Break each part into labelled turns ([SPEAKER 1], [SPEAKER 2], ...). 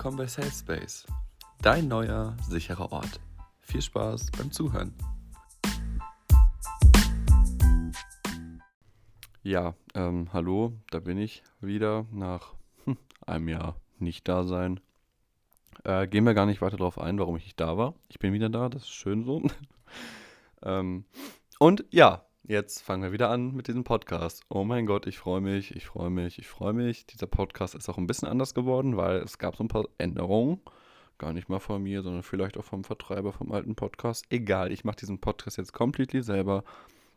[SPEAKER 1] willkommen bei Safe Space, dein neuer, sicherer Ort. Viel Spaß beim Zuhören. Ja, ähm, hallo, da bin ich wieder nach hm, einem Jahr nicht da sein. Äh, gehen wir gar nicht weiter darauf ein, warum ich nicht da war. Ich bin wieder da, das ist schön so. ähm, und ja, jetzt fangen wir wieder an mit diesem Podcast. Oh mein Gott, ich freue mich, ich freue mich, ich freue mich. Dieser Podcast ist auch ein bisschen anders geworden, weil es gab so ein paar Änderungen. Gar nicht mal von mir, sondern vielleicht auch vom Vertreiber vom alten Podcast. Egal, ich mache diesen Podcast jetzt completely selber.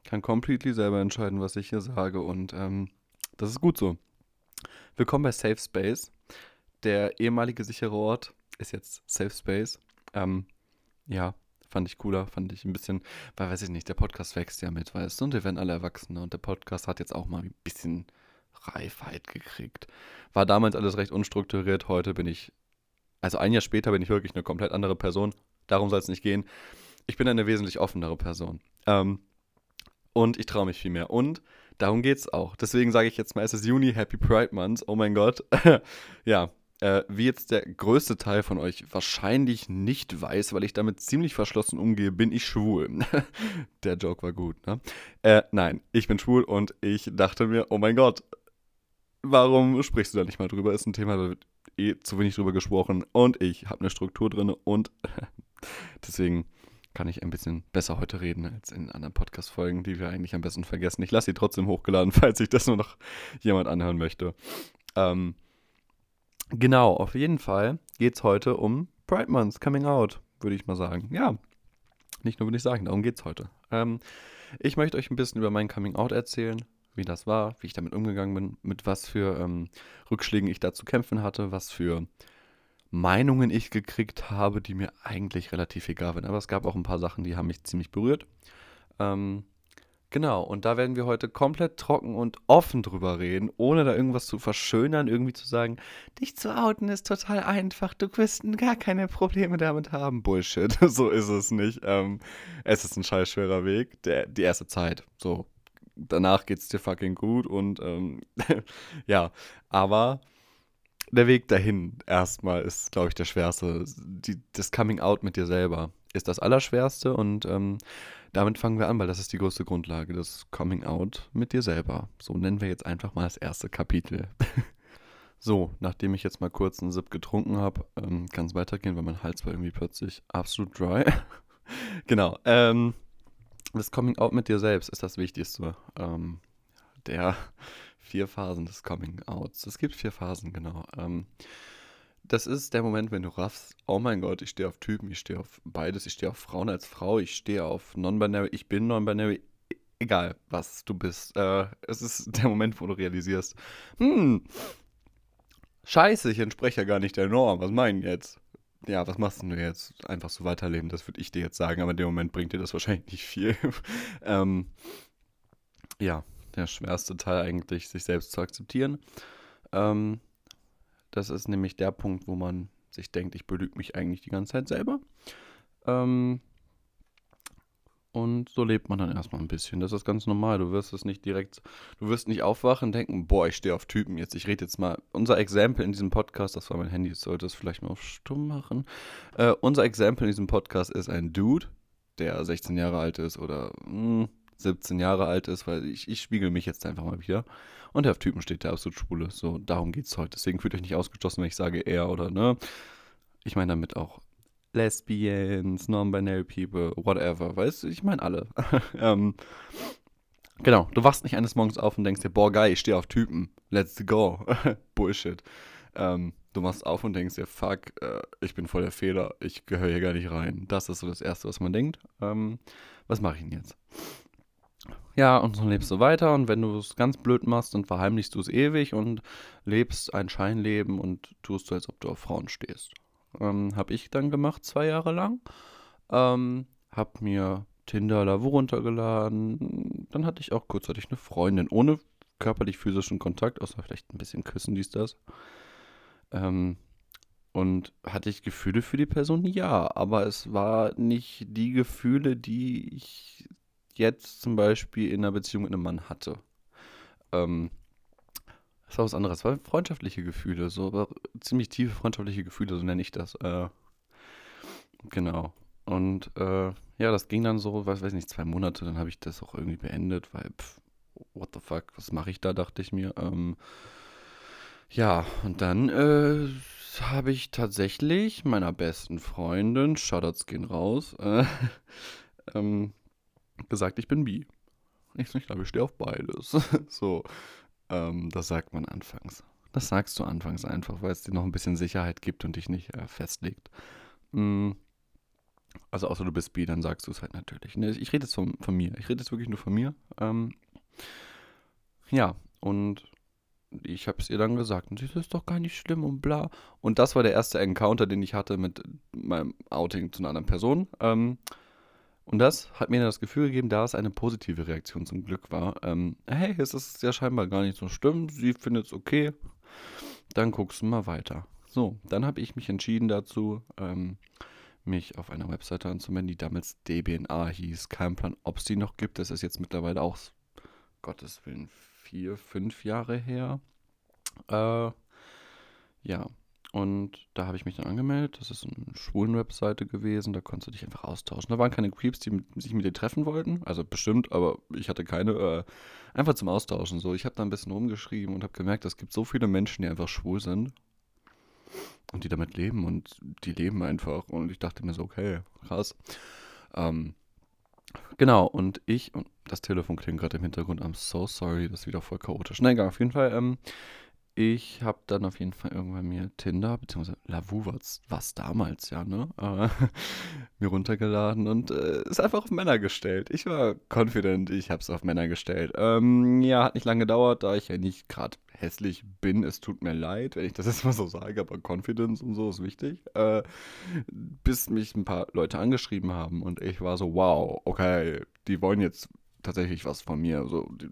[SPEAKER 1] Kann completely selber entscheiden, was ich hier sage. Und ähm, das ist gut so. Willkommen bei Safe Space. Der ehemalige sichere Ort ist jetzt Safe Space. Ähm, ja, fand ich cooler, fand ich ein bisschen, weil weiß ich nicht, der Podcast wächst ja mit, weißt du, und wir werden alle Erwachsene und der Podcast hat jetzt auch mal ein bisschen Reifheit gekriegt. War damals alles recht unstrukturiert, heute bin ich, also ein Jahr später bin ich wirklich eine komplett andere Person. Darum soll es nicht gehen. Ich bin eine wesentlich offenere Person. Ähm, und ich traue mich viel mehr. Und darum geht es auch. Deswegen sage ich jetzt mal, es ist Juni, Happy Pride Month. Oh mein Gott. ja, äh, wie jetzt der größte Teil von euch wahrscheinlich nicht weiß, weil ich damit ziemlich verschlossen umgehe, bin ich schwul. der Joke war gut, ne? Äh, nein, ich bin schwul und ich dachte mir, oh mein Gott, warum sprichst du da nicht mal drüber? Ist ein Thema, da wird eh zu wenig drüber gesprochen und ich habe eine Struktur drin und deswegen kann ich ein bisschen besser heute reden als in anderen Podcast-Folgen, die wir eigentlich am besten vergessen. Ich lasse sie trotzdem hochgeladen, falls sich das nur noch jemand anhören möchte. Ähm, genau, auf jeden Fall geht es heute um Pride Month, Coming Out, würde ich mal sagen. Ja, nicht nur würde ich sagen, darum geht es heute. Ähm, ich möchte euch ein bisschen über mein Coming Out erzählen, wie das war, wie ich damit umgegangen bin, mit was für ähm, Rückschlägen ich da zu kämpfen hatte, was für Meinungen ich gekriegt habe, die mir eigentlich relativ egal waren. Aber es gab auch ein paar Sachen, die haben mich ziemlich berührt. Ähm, genau, und da werden wir heute komplett trocken und offen drüber reden, ohne da irgendwas zu verschönern, irgendwie zu sagen, dich zu outen ist total einfach, du wirst gar keine Probleme damit haben. Bullshit, so ist es nicht. Ähm, es ist ein scheiß schwerer Weg, der, die erste Zeit, so. Danach geht's dir fucking gut und ähm, ja, aber der Weg dahin erstmal ist, glaube ich, der schwerste. Die, das Coming Out mit dir selber ist das Allerschwerste und ähm, damit fangen wir an, weil das ist die größte Grundlage, das Coming Out mit dir selber. So nennen wir jetzt einfach mal das erste Kapitel. so, nachdem ich jetzt mal kurz einen Sip getrunken habe, ähm, kann es weitergehen, weil mein Hals war irgendwie plötzlich absolut dry. genau. Ähm, das Coming Out mit dir selbst ist das Wichtigste. Ähm, der vier Phasen des Coming Outs. Es gibt vier Phasen, genau. Ähm, das ist der Moment, wenn du raffst, oh mein Gott, ich stehe auf Typen, ich stehe auf beides, ich stehe auf Frauen als Frau, ich stehe auf Non-Binary, ich bin Non-Binary, e-, egal was du bist. Äh, es ist der Moment, wo du realisierst, hm, scheiße, ich entspreche ja gar nicht der Norm, was meinen jetzt? Ja, was machst du jetzt? Einfach so weiterleben, das würde ich dir jetzt sagen, aber in dem Moment bringt dir das wahrscheinlich nicht viel. ähm, ja, der schwerste Teil eigentlich, sich selbst zu akzeptieren. Ähm, das ist nämlich der Punkt, wo man sich denkt, ich belüge mich eigentlich die ganze Zeit selber. Ähm, und so lebt man dann erstmal ein bisschen. Das ist ganz normal. Du wirst es nicht direkt, du wirst nicht aufwachen und denken, boah, ich stehe auf Typen jetzt. Ich rede jetzt mal. Unser Exempel in diesem Podcast, das war mein Handy, sollte es vielleicht mal auf stumm machen. Äh, unser Exempel in diesem Podcast ist ein Dude, der 16 Jahre alt ist oder mh, hm, 17 Jahre alt ist, weil ich, ich spiegel mich jetzt einfach mal wieder. Und der auf Typen steht, der absolut schwule. So, darum geht es heute. Deswegen fühlt euch nicht ausgeschlossen, wenn ich sage er oder ne. Ich meine damit auch Lesbians, Non-Binary People, whatever. Weißt du, ich meine alle. ähm, genau, du wachst nicht eines Morgens auf und denkst dir, boah, geil, ich stehe auf Typen. Let's go. Bullshit. Ähm, du machst auf und denkst dir, fuck, äh, ich bin voll der Fehler, ich gehöre hier gar nicht rein. Das ist so das Erste, was man denkt. Ähm, was mache ich denn jetzt? Ja, und so lebst du weiter und wenn du es ganz blöd machst, dann verheimlichst du es ewig und lebst ein Scheinleben und tust du, als ob du auf Frauen stehst. Ähm, hab ich dann gemacht, zwei Jahre lang. Ähm, hab mir Tinder Lavo runtergeladen. Dann hatte ich auch kurzzeitig eine Freundin, ohne körperlich physischen Kontakt, außer vielleicht ein bisschen küssen, dies, das. Ähm, und hatte ich Gefühle für die Person? Ja, aber es war nicht die Gefühle, die ich jetzt zum Beispiel in einer Beziehung mit einem Mann hatte. Ähm, Das war was anderes. Das war freundschaftliche Gefühle, so, aber ziemlich tiefe freundschaftliche Gefühle, so nenne ich das. Äh, genau. Und äh, ja, das ging dann so, weiß, weiß nicht, zwei Monate, dann habe ich das auch irgendwie beendet, weil, pff, what the fuck, was mache ich da, dachte ich mir. Ähm, ja, und dann äh, habe ich tatsächlich meiner besten Freundin, Shoutouts gehen raus, äh, ähm, gesagt, ich bin bi. Ich, ich glaube, ich stehe auf beides. so, ähm, das sagt man anfangs. Das sagst du anfangs einfach, weil es dir noch ein bisschen Sicherheit gibt und dich nicht äh, festlegt. Mm. Also außer du bist bi, dann sagst du es halt natürlich. Ne, ich rede jetzt von, von mir. Ich rede jetzt wirklich nur von mir. Ähm, ja, und ich habe es ihr dann gesagt und sie ist doch gar nicht schlimm und bla. Und das war der erste Encounter, den ich hatte mit meinem Outing zu einer anderen Person. Ähm, und das hat mir das Gefühl gegeben, da es eine positive Reaktion zum Glück war. Ähm, hey, es ist ja scheinbar gar nicht so schlimm, sie findet es okay, dann guckst du mal weiter. So, dann habe ich mich entschieden dazu, ähm, mich auf einer Webseite anzumelden, die damals DBNA hieß. Kein Plan, ob es die noch gibt. Das ist jetzt mittlerweile auch, Gottes Willen, vier, fünf Jahre her. Äh, ja, und da habe ich mich dann angemeldet. Das ist eine schwulen Webseite gewesen. Da konntest du dich einfach austauschen. Da waren keine Creeps, die mit, sich mit dir treffen wollten. Also bestimmt, aber ich hatte keine. Äh, einfach zum Austauschen. So, ich habe da ein bisschen rumgeschrieben und habe gemerkt, es gibt so viele Menschen, die einfach schwul sind. Und die damit leben. Und die leben einfach. Und ich dachte mir so, okay, krass. Ähm, genau, und ich, und das Telefon klingt gerade im Hintergrund, I'm so sorry, das ist wieder voll chaotisch. Nein, egal, auf jeden Fall, ähm, ich habe dann auf jeden Fall irgendwann mir Tinder, beziehungsweise Lavu was damals, ja, ne? Äh, mir runtergeladen und äh, ist einfach auf Männer gestellt. Ich war confident, ich habe es auf Männer gestellt. Ähm, ja, hat nicht lange gedauert, da ich ja nicht gerade hässlich bin. Es tut mir leid, wenn ich das jetzt mal so sage, aber Confidence und so ist wichtig. Äh, bis mich ein paar Leute angeschrieben haben und ich war so, wow, okay, die wollen jetzt tatsächlich was von mir. So, die,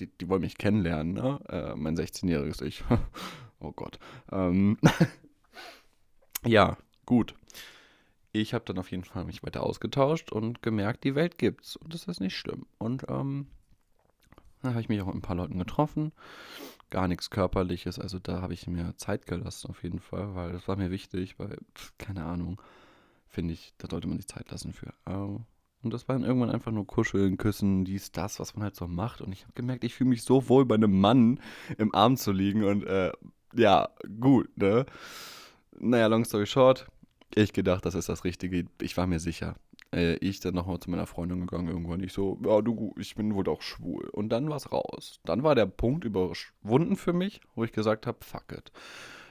[SPEAKER 1] die, die wollen mich kennenlernen, ne? Äh, mein 16-jähriges Ich. oh Gott. Ähm ja, gut. Ich habe dann auf jeden Fall mich weiter ausgetauscht und gemerkt, die Welt gibt's. Und das ist nicht schlimm. Und ähm, dann habe ich mich auch mit ein paar Leuten getroffen. Gar nichts Körperliches. Also da habe ich mir Zeit gelassen auf jeden Fall, weil das war mir wichtig, weil, pf, keine Ahnung, finde ich, da sollte man sich Zeit lassen für. Ähm, und das war dann irgendwann einfach nur Kuscheln, Küssen, dies, das, was man halt so macht. Und ich habe gemerkt, ich fühle mich so wohl, bei einem Mann im Arm zu liegen. Und äh, ja, gut, ne? Naja, long story short, ich gedacht, das ist das Richtige. Ich war mir sicher. Äh, ich dann nochmal zu meiner Freundin gegangen irgendwann. Ich so, ja, du, ich bin wohl auch schwul. Und dann war es raus. Dann war der Punkt überwunden für mich, wo ich gesagt habe, fuck it.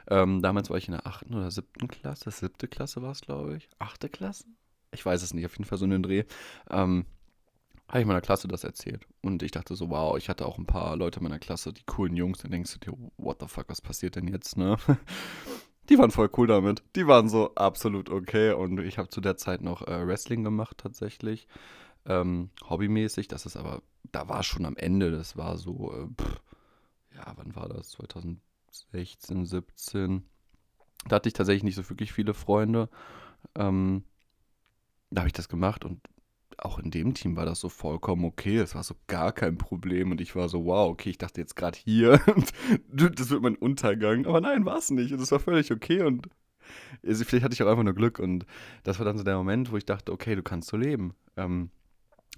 [SPEAKER 1] Ähm, damals war ich in der achten oder siebten Klasse. Siebte Klasse war es, glaube ich. Achte Klasse? Ich weiß es nicht, auf jeden Fall so einen Dreh, ähm, habe ich meiner Klasse das erzählt. Und ich dachte so, wow, ich hatte auch ein paar Leute in meiner Klasse, die coolen Jungs, dann denkst du dir, what the fuck, was passiert denn jetzt, ne? Die waren voll cool damit. Die waren so absolut okay. Und ich habe zu der Zeit noch äh, Wrestling gemacht tatsächlich. Ähm, hobbymäßig. Das ist aber, da war schon am Ende. Das war so, äh, pff, ja, wann war das? 2016, 17. Da hatte ich tatsächlich nicht so wirklich viele Freunde. Ähm, da habe ich das gemacht und auch in dem Team war das so vollkommen okay. Es war so gar kein Problem. Und ich war so, wow, okay, ich dachte jetzt gerade hier, das wird mein Untergang. Aber nein, war es nicht. Und es war völlig okay. Und vielleicht hatte ich auch einfach nur Glück. Und das war dann so der Moment, wo ich dachte, okay, du kannst so leben. Ähm,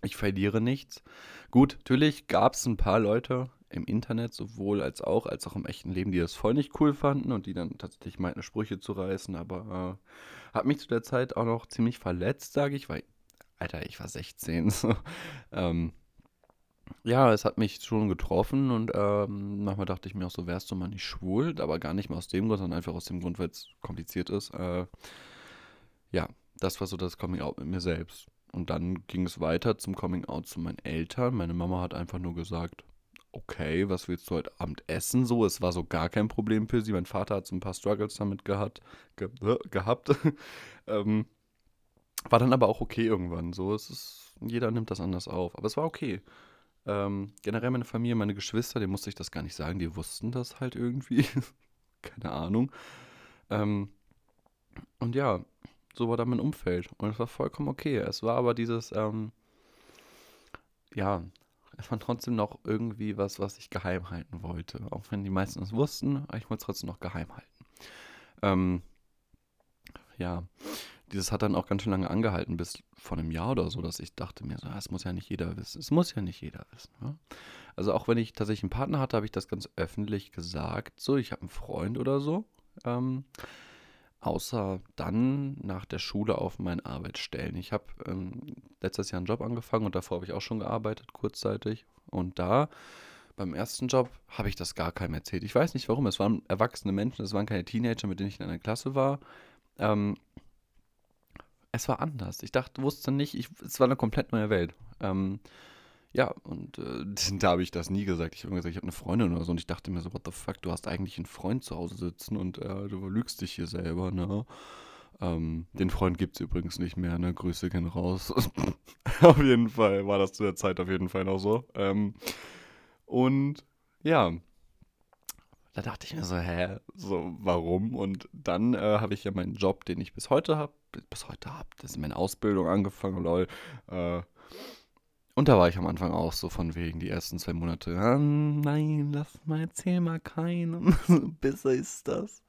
[SPEAKER 1] ich verliere nichts. Gut, natürlich gab es ein paar Leute im Internet, sowohl als auch, als auch im echten Leben, die das voll nicht cool fanden und die dann tatsächlich meinten, Sprüche zu reißen. Aber äh, hat mich zu der Zeit auch noch ziemlich verletzt, sage ich, weil, Alter, ich war 16. So. ähm, ja, es hat mich schon getroffen und ähm, manchmal dachte ich mir auch so, wärst du mal nicht schwul, aber gar nicht mal aus dem Grund, sondern einfach aus dem Grund, weil es kompliziert ist. Äh, ja, das war so das Coming Out mit mir selbst. Und dann ging es weiter zum Coming Out zu meinen Eltern. Meine Mama hat einfach nur gesagt, okay, was willst du heute Abend essen? So, es war so gar kein Problem für sie. Mein Vater hat so ein paar Struggles damit gehabt. Ge gehabt. ähm, war dann aber auch okay irgendwann. So, es ist, jeder nimmt das anders auf. Aber es war okay. Ähm, generell meine Familie, meine Geschwister, denen musste ich das gar nicht sagen, die wussten das halt irgendwie. Keine Ahnung. Ähm, und ja, so war dann mein Umfeld. Und es war vollkommen okay. Es war aber dieses, ähm, ja, es war trotzdem noch irgendwie was, was ich geheim halten wollte. Auch wenn die meisten es wussten, aber ich wollte es trotzdem noch geheim halten. Ähm, ja, dieses hat dann auch ganz schön lange angehalten, bis vor einem Jahr oder so, dass ich dachte mir so, es muss ja nicht jeder wissen. Es muss ja nicht jeder wissen. Ja? Also auch wenn ich tatsächlich einen Partner hatte, habe ich das ganz öffentlich gesagt. So, ich habe einen Freund oder so. Ähm, außer dann nach der Schule auf meinen Arbeitsstellen. Ich habe ähm, letztes Jahr einen Job angefangen und davor habe ich auch schon gearbeitet, kurzzeitig. Und da, beim ersten Job, habe ich das gar keinem erzählt. Ich weiß nicht warum. Es waren erwachsene Menschen, es waren keine Teenager, mit denen ich in einer Klasse war. Ähm, es war anders. Ich dachte, wusste nicht, ich, es war eine komplett neue Welt. Ähm, ja, und äh, da habe ich das nie gesagt. Ich habe gesagt, ich habe eine Freundin oder so. Und ich dachte mir so, what the fuck, du hast eigentlich einen Freund zu Hause sitzen und äh, du lügst dich hier selber, ne? Ähm, den Freund gibt es übrigens nicht mehr, ne? Grüße gehen raus. auf jeden Fall war das zu der Zeit auf jeden Fall noch so. Ähm, und ja, da dachte ich mir so, hä, so, warum? Und dann äh, habe ich ja meinen Job, den ich bis heute habe, bis heute habe, das ist meine Ausbildung angefangen, lol. Äh, und da war ich am Anfang auch so von wegen die ersten zwei Monate. Ah, nein, lass mal, erzähl mal keinen. Besser ist das.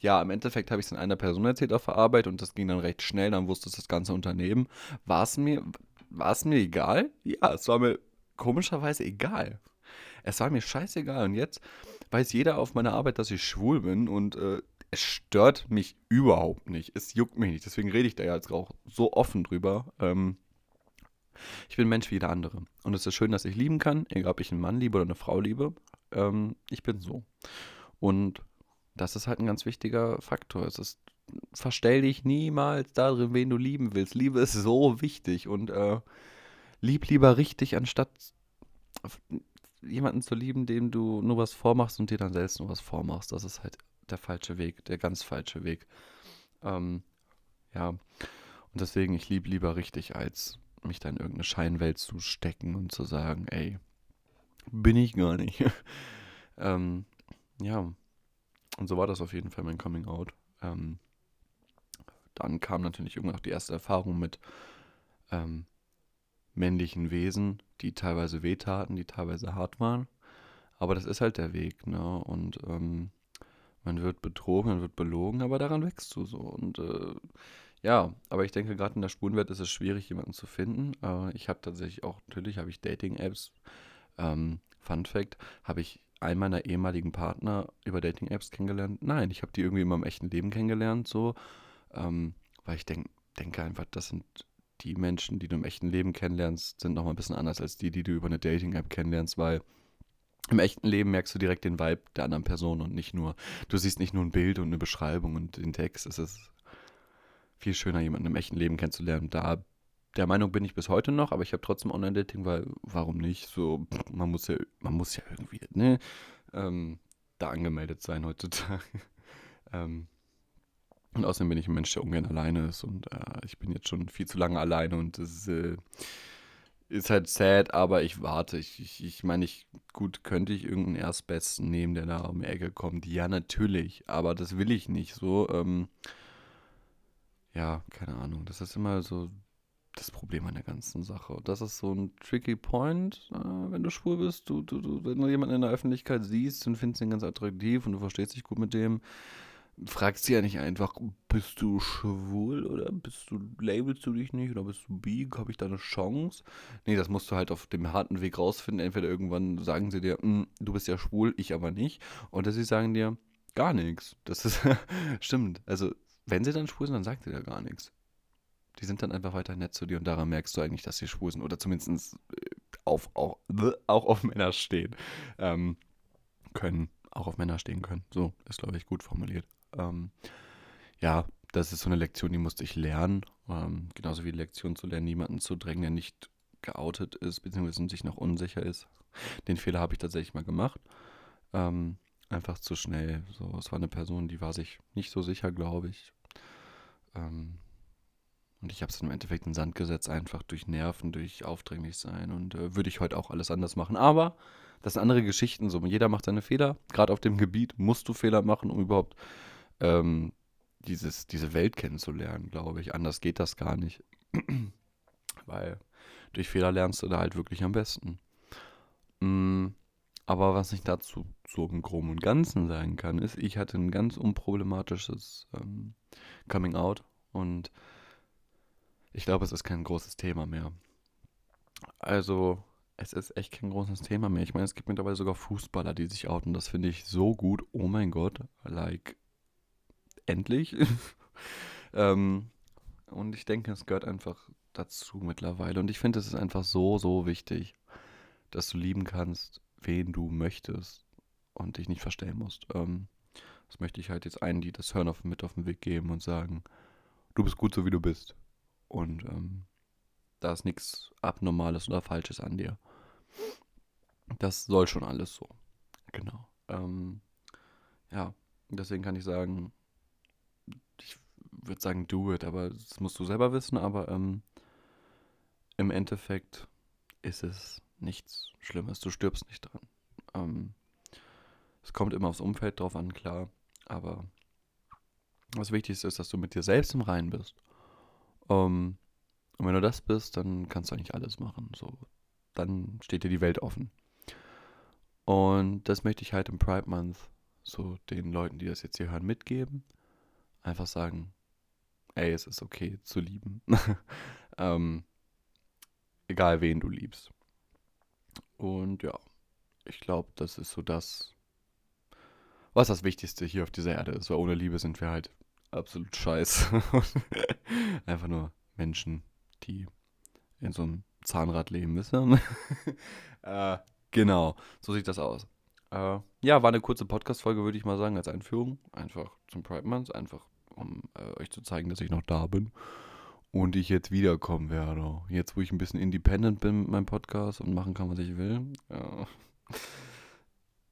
[SPEAKER 1] Ja, im Endeffekt habe ich es in einer Person erzählt auf der Arbeit und das ging dann recht schnell. Dann wusste es das ganze Unternehmen. War es mir, mir egal? Ja, es war mir komischerweise egal. Es war mir scheißegal. Und jetzt weiß jeder auf meiner Arbeit, dass ich schwul bin und äh, es stört mich überhaupt nicht. Es juckt mich nicht. Deswegen rede ich da ja jetzt auch so offen drüber. Ähm, ich bin Mensch wie jeder andere. Und es ist schön, dass ich lieben kann, egal ob ich einen Mann liebe oder eine Frau liebe. Ähm, ich bin so. Und das ist halt ein ganz wichtiger Faktor. Es ist, verstell dich niemals darin, wen du lieben willst. Liebe ist so wichtig und äh, lieb lieber richtig, anstatt jemanden zu lieben, dem du nur was vormachst und dir dann selbst nur was vormachst. Das ist halt der falsche Weg, der ganz falsche Weg. Ähm, ja, und deswegen, ich liebe lieber richtig als mich da in irgendeine Scheinwelt zu stecken und zu sagen, ey, bin ich gar nicht. ähm, ja, und so war das auf jeden Fall mein Coming Out. Ähm, dann kam natürlich irgendwann auch die erste Erfahrung mit ähm, männlichen Wesen, die teilweise wehtaten, die teilweise hart waren. Aber das ist halt der Weg, ne? Und ähm, man wird betrogen, man wird belogen, aber daran wächst du so. Und äh, ja, aber ich denke, gerade in der Spurenwelt ist es schwierig, jemanden zu finden. Äh, ich habe tatsächlich auch, natürlich habe ich Dating-Apps. Ähm, Fun Fact, habe ich einen meiner ehemaligen Partner über Dating-Apps kennengelernt? Nein, ich habe die irgendwie in meinem echten Leben kennengelernt, so. Ähm, weil ich denk, denke einfach, das sind die Menschen, die du im echten Leben kennenlernst, sind nochmal ein bisschen anders als die, die du über eine Dating-App kennenlernst, weil im echten Leben merkst du direkt den Vibe der anderen Person und nicht nur, du siehst nicht nur ein Bild und eine Beschreibung und den Text. Es ist viel schöner, jemanden im echten Leben kennenzulernen. Da der Meinung bin ich bis heute noch, aber ich habe trotzdem Online-Dating, weil warum nicht? So, man muss ja, man muss ja irgendwie, ne, ähm, da angemeldet sein heutzutage. ähm, und außerdem bin ich ein Mensch, der ungern alleine ist und äh, ich bin jetzt schon viel zu lange alleine und das äh, ist halt sad, aber ich warte. Ich, ich, ich meine, ich, gut, könnte ich irgendeinen Erstbesten nehmen, der da um die Ecke kommt? Ja, natürlich, aber das will ich nicht so. Ähm, ja, keine Ahnung. Das ist immer so das Problem an der ganzen Sache. Das ist so ein tricky Point, äh, wenn du schwul bist. Du, du, du, wenn du jemanden in der Öffentlichkeit siehst und findest ihn ganz attraktiv und du verstehst dich gut mit dem, fragst du ja nicht einfach, bist du schwul oder bist du, labelst du dich nicht oder bist du bi, habe ich da eine Chance? Nee, das musst du halt auf dem harten Weg rausfinden. Entweder irgendwann sagen sie dir, hm, du bist ja schwul, ich aber nicht. Oder sie sagen dir, gar nichts. Das ist, stimmt. Also, wenn sie dann schwul sind, dann sagt sie da gar nichts. Die sind dann einfach weiter nett zu dir und daran merkst du eigentlich, dass sie schwul sind. Oder zumindest äh, auf, auch, auch auf Männer stehen ähm, können. Auch auf Männer stehen können. So ist, glaube ich, gut formuliert. Ähm, ja, das ist so eine Lektion, die musste ich lernen. Ähm, genauso wie die Lektion zu lernen, niemanden zu drängen, der nicht geoutet ist, beziehungsweise sich noch unsicher ist. Den Fehler habe ich tatsächlich mal gemacht. Ähm, einfach zu schnell. So, es war eine Person, die war sich nicht so sicher, glaube ich. Ähm, und ich habe es im Endeffekt in den Sand gesetzt, einfach durch Nerven, durch aufdringlich sein. Und äh, würde ich heute auch alles anders machen. Aber das sind andere Geschichten. So, jeder macht seine Fehler. Gerade auf dem Gebiet musst du Fehler machen, um überhaupt ähm, dieses, diese Welt kennenzulernen, glaube ich. Anders geht das gar nicht. Weil durch Fehler lernst du da halt wirklich am besten. Mm, aber was ich dazu so im Groben und Ganzen sagen kann, ist, ich hatte ein ganz unproblematisches ähm, Coming Out und ich glaube, es ist kein großes Thema mehr. Also, es ist echt kein großes Thema mehr. Ich meine, es gibt mittlerweile sogar Fußballer, die sich outen. Das finde ich so gut. Oh mein Gott, like, endlich. ähm, und ich denke, es gehört einfach dazu mittlerweile. Und ich finde, es ist einfach so, so wichtig, dass du lieben kannst, wen du möchtest und dich nicht verstellen musst. Ähm, das möchte ich halt jetzt allen, die das hören, auf, mit auf den Weg geben und sagen, du bist gut so, wie du bist. Und ähm, da ist nichts Abnormales oder Falsches an dir. Das soll schon alles so. Genau. Ähm, ja, deswegen kann ich sagen, ich würde sagen, do it, aber das musst du selber wissen, aber ähm, im Endeffekt ist es nichts Schlimmes. Du stirbst nicht dran. Ähm, es kommt immer aufs Umfeld drauf an, klar, aber das Wichtigste ist, dass du mit dir selbst im Reinen bist. Ähm, und wenn du das bist, dann kannst du eigentlich alles machen. So, dann steht dir die Welt offen. Und das möchte ich halt im Pride Month so den Leuten, die das jetzt hier hören, mitgeben. Einfach sagen, ey, es ist okay zu lieben. ähm, egal wen du liebst. Und ja, ich glaube, das ist so das, was das Wichtigste hier auf dieser Erde ist. Weil ohne Liebe sind wir halt absolut scheiße. Einfach nur Menschen, die in so einem Zahnrad leben, müssen. äh, genau, so sieht das aus. Äh, ja, war eine kurze Podcast-Folge, würde ich mal sagen, als Einführung. Einfach zum Pride Month, einfach um äh, euch zu zeigen, dass ich noch da bin und ich jetzt wiederkommen werde. Jetzt, wo ich ein bisschen independent bin mit meinem Podcast und machen kann, was ich will. Ja,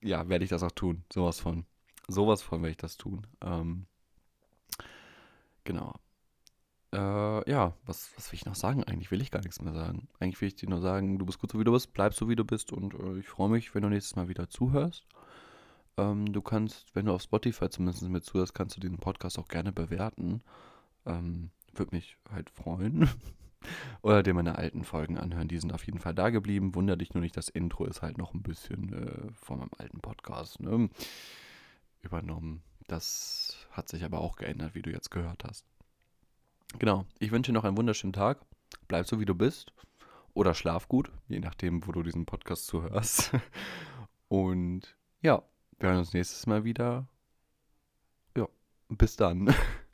[SPEAKER 1] ja werde ich das auch tun. Sowas von. Sowas von werde ich das tun. Ähm, genau. Äh, ja, was, was will ich noch sagen? Eigentlich will ich gar nichts mehr sagen. Eigentlich will ich dir nur sagen, du bist gut so wie du bist, bleib so wie du bist und äh, ich freue mich, wenn du nächstes Mal wieder zuhörst. Ähm, du kannst, wenn du auf Spotify zumindest mit zuhörst, kannst du diesen Podcast auch gerne bewerten. Ähm, würde mich halt freuen. Oder dir meine alten Folgen anhören. Die sind auf jeden Fall da geblieben. Wunder dich nur nicht, das Intro ist halt noch ein bisschen äh, von meinem alten Podcast ne? übernommen. Das hat sich aber auch geändert, wie du jetzt gehört hast. Genau. Ich wünsche dir noch einen wunderschönen Tag. Bleib so, wie du bist. Oder schlaf gut, je nachdem, wo du diesen Podcast zuhörst. Und ja, wir hören uns nächstes Mal wieder. Ja, bis dann.